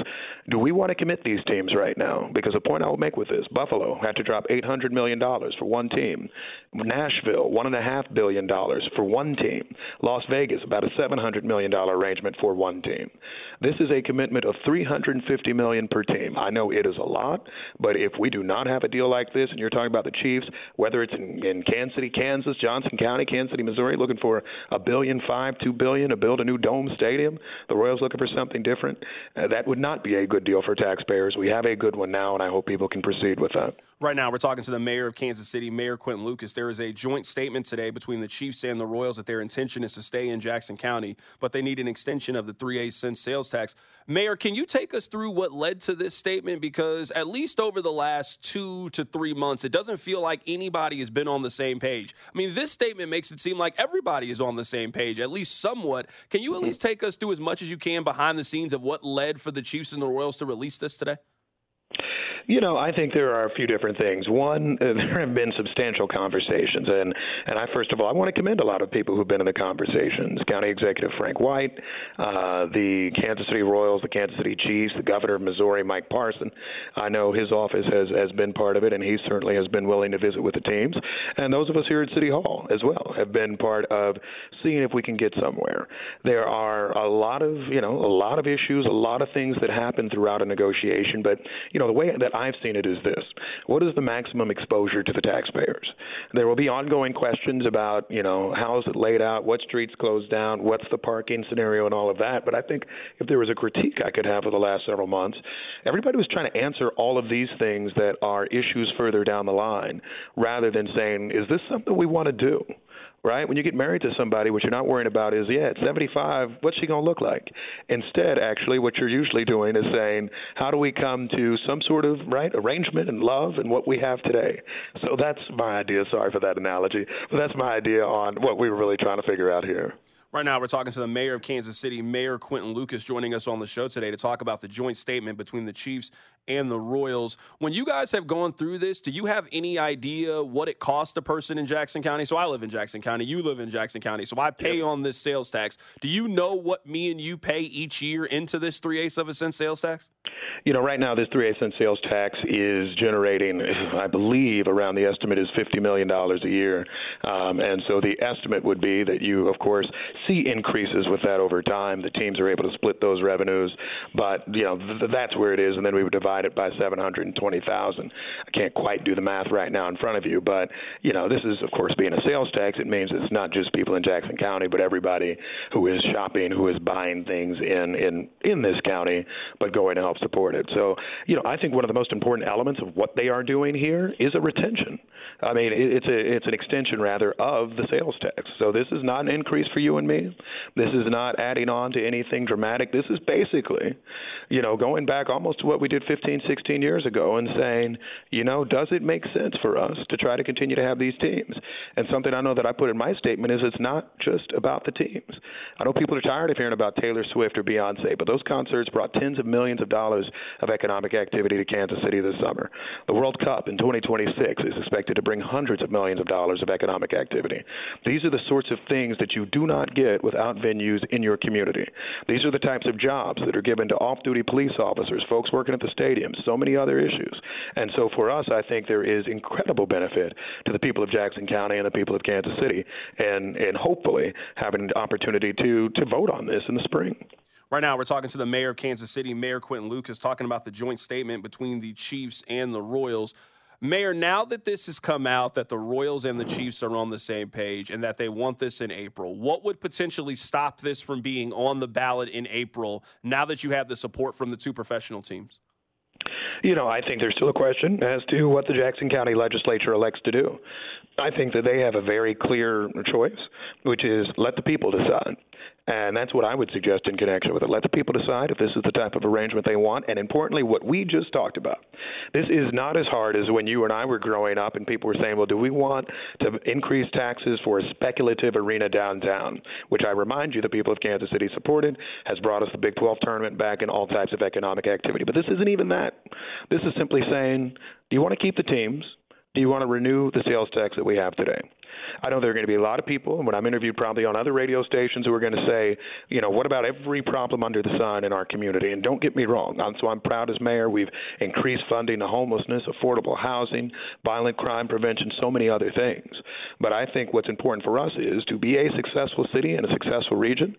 do we want to commit these teams right now? Because the point I will make with this, Buffalo had to drop $800 million for one team. Nashville, $1.5 billion for one team. Las Vegas, about a $700 million arrangement for one team. This is a commitment of 350 million per team. I know it is a lot, but if we do not have a deal like this, and you're talking about the Chiefs, whether it's in, in Kansas City, Kansas, Johnson County, Kansas City, Missouri, looking for a billion five, two billion to build a new dome stadium, the Royals looking for something different, uh, that would not be a good deal for taxpayers. We have a good one now, and I hope people can proceed with that. Right now, we're talking to the mayor of Kansas City, Mayor Quinton Lucas. There is a joint statement today between the Chiefs and the Royals that their intention is to stay in Jackson County, but they need an extension of the 3A cent sales tax. Mayor, can you take us through what led to this statement? Because at least over the last two to three months, it doesn't feel like anybody has been on the same page. I mean, this statement makes it seem like everybody is on the same page, at least somewhat. Can you at hmm. least take us through as much as you can behind the scenes of what led for the Chiefs and the Royals to release this today? You know, I think there are a few different things. One, there have been substantial conversations, and and I first of all I want to commend a lot of people who've been in the conversations. County Executive Frank White, uh, the Kansas City Royals, the Kansas City Chiefs, the Governor of Missouri, Mike Parson. I know his office has has been part of it, and he certainly has been willing to visit with the teams. And those of us here at City Hall as well have been part of seeing if we can get somewhere. There are a lot of you know a lot of issues, a lot of things that happen throughout a negotiation, but you know the way that I've seen it is this what is the maximum exposure to the taxpayers? There will be ongoing questions about, you know, how is it laid out, what streets closed down, what's the parking scenario, and all of that. But I think if there was a critique I could have for the last several months, everybody was trying to answer all of these things that are issues further down the line rather than saying, is this something we want to do? Right? When you get married to somebody, what you're not worrying about is, yeah, at 75, what's she going to look like? Instead, actually, what you're usually doing is saying, how do we come to some sort of right arrangement and love and what we have today? So that's my idea. Sorry for that analogy, but that's my idea on what we were really trying to figure out here. Right now, we're talking to the mayor of Kansas City, Mayor Quinton Lucas, joining us on the show today to talk about the joint statement between the Chiefs and the Royals. When you guys have gone through this, do you have any idea what it costs a person in Jackson County? So I live in Jackson County, you live in Jackson County, so I pay yep. on this sales tax. Do you know what me and you pay each year into this three eighths of a cent sales tax? You know, right now this three eight cent sales tax is generating, I believe, around the estimate is fifty million dollars a year, um, and so the estimate would be that you, of course, see increases with that over time. The teams are able to split those revenues, but you know th- that's where it is, and then we would divide it by seven hundred and twenty thousand. I can't quite do the math right now in front of you, but you know this is, of course, being a sales tax. It means it's not just people in Jackson County, but everybody who is shopping, who is buying things in in in this county, but going to help support So, you know, I think one of the most important elements of what they are doing here is a retention. I mean, it's a it's an extension rather of the sales tax. So this is not an increase for you and me. This is not adding on to anything dramatic. This is basically, you know, going back almost to what we did 15, 16 years ago and saying, you know, does it make sense for us to try to continue to have these teams? And something I know that I put in my statement is it's not just about the teams. I know people are tired of hearing about Taylor Swift or Beyonce, but those concerts brought tens of millions of dollars of economic activity to Kansas City this summer. The World Cup in 2026 is expected to bring hundreds of millions of dollars of economic activity. These are the sorts of things that you do not get without venues in your community. These are the types of jobs that are given to off duty police officers, folks working at the stadiums, so many other issues. And so for us, I think there is incredible benefit to the people of Jackson County and the people of Kansas City, and, and hopefully having an opportunity to, to vote on this in the spring. Right now, we're talking to the mayor of Kansas City, Mayor Quinton Lucas, talking about the joint statement between the Chiefs and the Royals. Mayor, now that this has come out that the Royals and the Chiefs are on the same page and that they want this in April, what would potentially stop this from being on the ballot in April now that you have the support from the two professional teams? You know, I think there's still a question as to what the Jackson County legislature elects to do. I think that they have a very clear choice, which is let the people decide. And that's what I would suggest in connection with it. Let the people decide if this is the type of arrangement they want. And importantly, what we just talked about. This is not as hard as when you and I were growing up and people were saying, well, do we want to increase taxes for a speculative arena downtown? Which I remind you, the people of Kansas City supported, has brought us the Big 12 tournament back and all types of economic activity. But this isn't even that. This is simply saying, do you want to keep the teams? Do you want to renew the sales tax that we have today? I know there are going to be a lot of people, and when I'm interviewed probably on other radio stations, who are going to say, you know, what about every problem under the sun in our community? And don't get me wrong. I'm, so I'm proud as mayor. We've increased funding to homelessness, affordable housing, violent crime prevention, so many other things. But I think what's important for us is to be a successful city and a successful region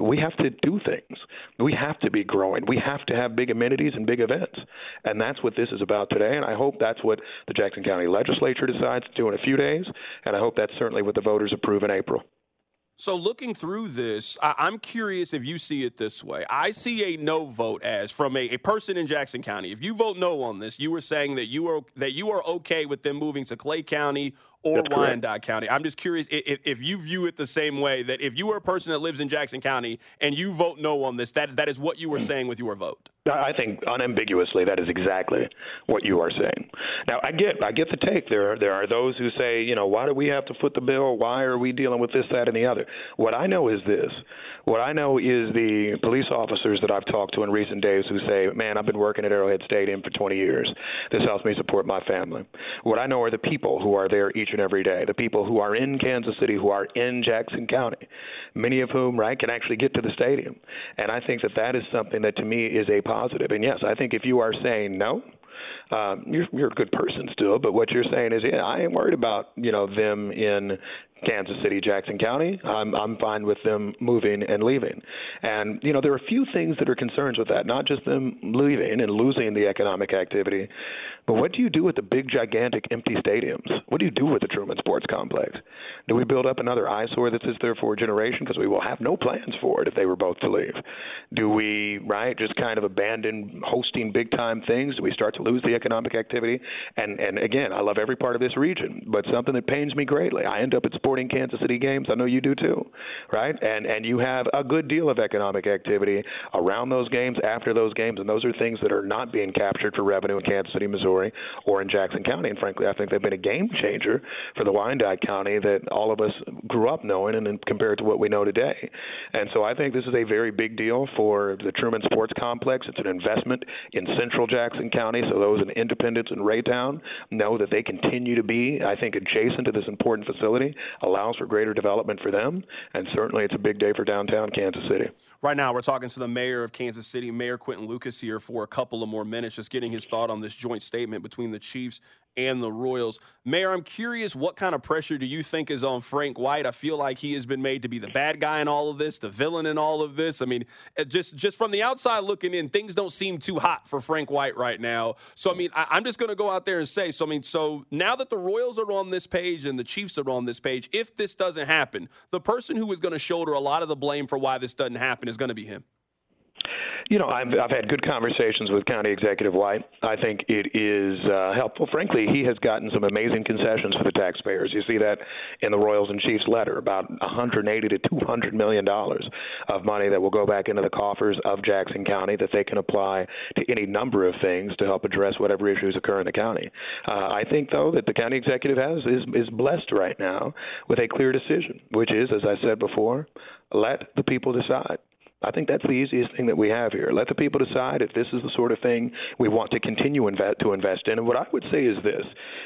we have to do things. We have to be growing. We have to have big amenities and big events. And that's what this is about today. And I hope that's what the Jackson County legislature decides to do in a few days. And I hope that's certainly what the voters approve in April. So, looking through this, I- am curious if you see it this way. I see a no vote as from a, a, person in Jackson County. If you vote no on this, you were saying that you are that you are okay with them moving to Clay County or That's Wyandotte County. I'm just curious if, if you view it the same way that if you are a person that lives in Jackson County and you vote no on this, that that is what you were mm. saying with your vote. I think unambiguously that is exactly what you are saying. Now I get I get the take. There there are those who say, you know, why do we have to foot the bill? Why are we dealing with this, that, and the other? What I know is this. What I know is the police officers that I've talked to in recent days who say, man, I've been working at Arrowhead Stadium for 20 years. This helps me support my family. What I know are the people who are there each and every day, the people who are in Kansas City, who are in Jackson County, many of whom, right, can actually get to the stadium. And I think that that is something that to me is a positive. And yes, I think if you are saying no, um, you're you're a good person still, but what you're saying is, yeah, I am worried about you know them in Kansas City, Jackson County. I'm I'm fine with them moving and leaving. And you know, there are a few things that are concerns with that, not just them leaving and losing the economic activity, but what do you do with the big gigantic empty stadiums? What do you do with the Truman Sports Complex? Do we build up another eyesore that sits there for a generation because we will have no plans for it if they were both to leave? Do we right just kind of abandon hosting big time things? Do we start to lose the economic activity? And and again, I love every part of this region, but something that pains me greatly. I end up at sporting Kansas City games. I know you do too, right? And and you have a good deal of economic activity around those games, after those games, and those are things that are not being captured for revenue in Kansas City, Missouri, or in Jackson County. And frankly, I think they've been a game changer for the Wyandotte County that all of us grew up knowing, and then compared to what we know today. And so I think this is a very big deal for the Truman Sports Complex. It's an investment in Central Jackson County, so those in Independence and Raytown know that they continue to be, I think, adjacent to this important facility allows for greater development for them, and certainly it's a big day for downtown Kansas City. Right now, we're talking to the mayor of Kansas City, Mayor Quinton Lucas, here for a couple of more minutes, just getting his thought on this joint statement between the Chiefs and the Royals. Mayor, I'm curious, what kind of pressure do you think is on Frank White? I feel like he has been made to be the bad guy in all of this, the villain in all of this. I mean, uh, just just from the outside looking in, things don't seem too hot for Frank White right now. So, I mean, I, am just going to go out there and say, so I mean, so now that the Royals are on this page and the Chiefs are on this page, if this doesn't happen, the person who is going to shoulder a lot of the blame for why this doesn't happen is going to be him you know, I've, I've had good conversations with County Executive White. I think it is uh, helpful. Frankly, he has gotten some amazing concessions for the taxpayers. You see that in the Royals and Chiefs letter about 180 to 200 million dollars of money that will go back into the coffers of Jackson County that they can apply to any number of things to help address whatever issues occur in the county. Uh, I think, though, that the county executive has is is blessed right now with a clear decision, which is, as I said before, let the people decide. I think that's the easiest thing that we have here. Let the people decide if this is the sort of thing we want to continue invest, to invest in. And what I would say is this,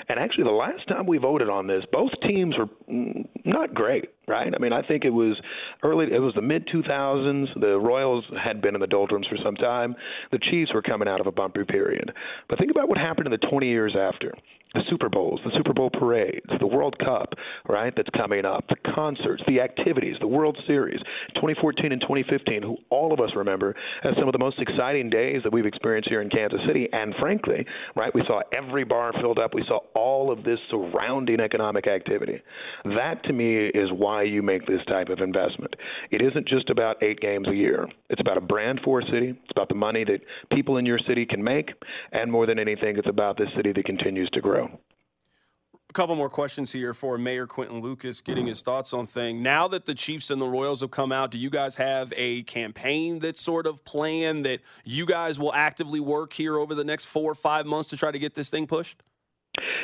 and actually the last time we voted on this, both teams were mm, not great, right? I mean, I think it was early, it was the mid 2000s. The Royals had been in the doldrums for some time. The Chiefs were coming out of a bumpy period. But think about what happened in the 20 years after the Super Bowls, the Super Bowl parades, the World Cup, right, that's coming up, the concerts, the activities, the World Series, 2014 and 2015, who all of us remember as some of the most exciting days that we've experienced here in Kansas City. And frankly, right, we saw every bar filled up. We saw all of this surrounding economic activity. That to me is why you make this type of investment. It isn't just about eight games a year. It's about a brand for a city. It's about the money that people in your city can make. And more than anything, it's about this city that continues to grow. A couple more questions here for Mayor Quinton Lucas, getting his thoughts on thing. Now that the Chiefs and the Royals have come out, do you guys have a campaign that sort of plan that you guys will actively work here over the next four or five months to try to get this thing pushed?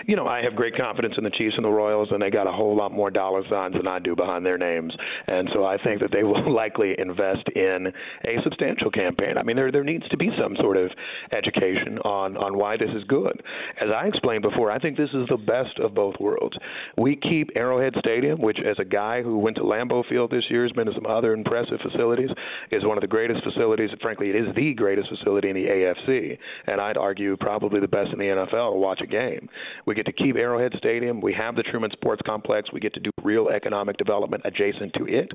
You know, I have great confidence in the Chiefs and the Royals, and they got a whole lot more dollar signs than I do behind their names. And so I think that they will likely invest in a substantial campaign. I mean, there there needs to be some sort of education on on why this is good. As I explained before, I think this is the best of both worlds. We keep Arrowhead Stadium, which, as a guy who went to Lambeau Field this year, has been to some other impressive facilities, is one of the greatest facilities. Frankly, it is the greatest facility in the AFC, and I'd argue probably the best in the NFL to watch a game. We get to keep Arrowhead Stadium. We have the Truman Sports Complex. We get to do real economic development adjacent to it.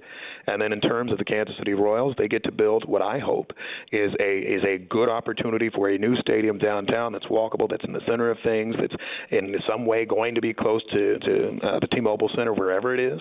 And then in terms of the Kansas City Royals, they get to build what I hope is a is a good opportunity for a new stadium downtown that's walkable, that's in the center of things, that's in some way going to be close to to uh, the T-Mobile Center wherever it is,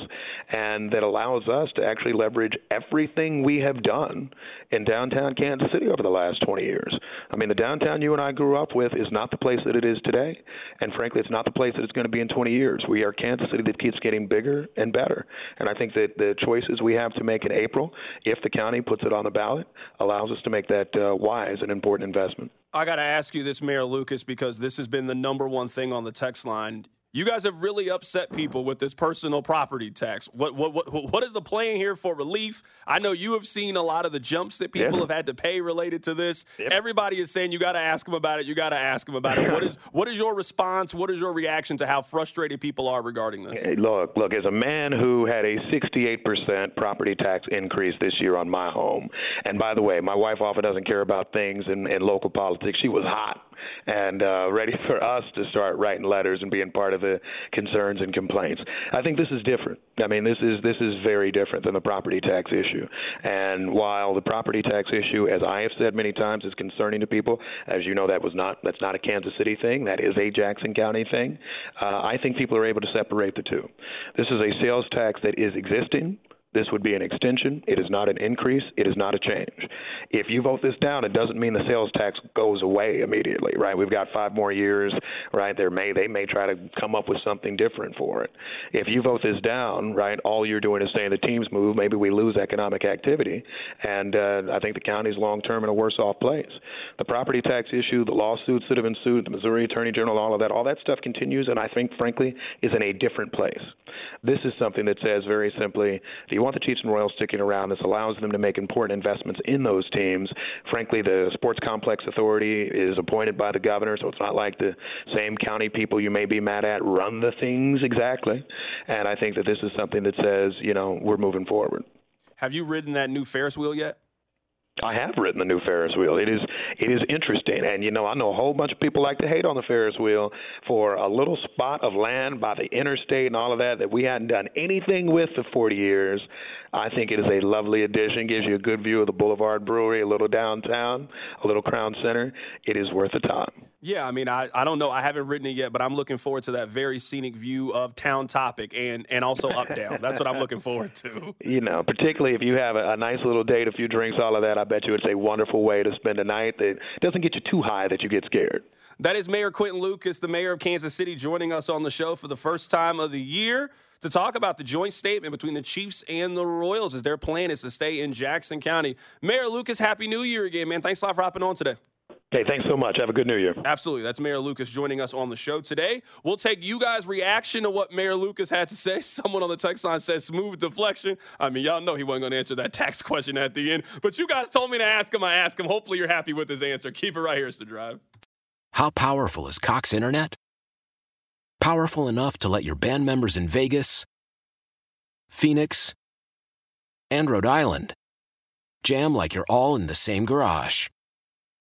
and that allows us to actually leverage everything we have done in downtown Kansas City over the last 20 years. I mean, the downtown you and I grew up with is not the place that it is today, and frankly, it's not the place that it's going to be in 20 years. We are Kansas City that keeps getting bigger and better, and I think that the choices we have to make in April, if the county puts it on the ballot, allows us to make that uh, wise and important investment. I got to ask you this, Mayor Lucas, because this has been the number one thing on the text line. You guys have really upset people with this personal property tax. What what what what is the plan here for relief? I know you have seen a lot of the jumps that people have had to pay related to this. Yep. Everybody is saying you got to ask them about it. You got to ask them about it. What is what is your response? What is your reaction to how frustrated people are regarding this? Hey, look, look. As a man who had a 68% property tax increase this year on my home, and by the way, my wife often doesn't care about things in, in local politics. She was hot and uh, ready for us to start writing letters and being part of the concerns and complaints. I think this is different. I mean, this is this is very different than the property tax issue. And while the property tax issue, as I have said many times, is concerning to people, as you know, that was not that's not a Kansas City thing. That is a Jackson County thing. Uh, I think people are able to separate the two. This is a sales tax that is existing. This would be an extension. It is not an increase. It is not a change. If you vote this down, it doesn't mean the sales tax goes away immediately, right? We've got five more years, right? There may they may try to come up with something different for it. If you vote this down, right, all you're doing is saying the teams move. Maybe we lose economic activity, and uh, I think the county's long term in a worse off place. The property tax issue, the lawsuits that have ensued, the Missouri Attorney General, all of that, all that stuff continues, and I think, frankly, is in a different place. This is something that says very simply, the you want the Chiefs and Royals sticking around, this allows them to make important investments in those teams. Frankly, the Sports Complex Authority is appointed by the governor, so it's not like the same county people you may be mad at run the things exactly. And I think that this is something that says, you know, we're moving forward. Have you ridden that new Ferris wheel yet? I have ridden the new Ferris wheel. It is it is interesting, and you know I know a whole bunch of people like to hate on the Ferris wheel for a little spot of land by the interstate and all of that that we hadn't done anything with for 40 years. I think it is a lovely addition. Gives you a good view of the Boulevard Brewery, a little downtown, a little Crown Center. It is worth the time. Yeah, I mean, I, I don't know. I haven't written it yet, but I'm looking forward to that very scenic view of Town Topic and and also up down. That's what I'm looking forward to. You know, particularly if you have a, a nice little date, a few drinks, all of that. I bet you it's a wonderful way to spend a night that doesn't get you too high that you get scared. That is Mayor Quinton Lucas, the mayor of Kansas City, joining us on the show for the first time of the year to talk about the joint statement between the Chiefs and the Royals as their plan is to stay in Jackson County. Mayor Lucas, Happy New Year again, man. Thanks a lot for hopping on today. Hey, thanks so much. Have a good New Year. Absolutely. That's Mayor Lucas joining us on the show today. We'll take you guys' reaction to what Mayor Lucas had to say. Someone on the text line said smooth deflection. I mean, y'all know he wasn't going to answer that tax question at the end, but you guys told me to ask him. I asked him. Hopefully, you're happy with his answer. Keep it right here, it's the drive. How powerful is Cox Internet? Powerful enough to let your band members in Vegas, Phoenix, and Rhode Island jam like you're all in the same garage.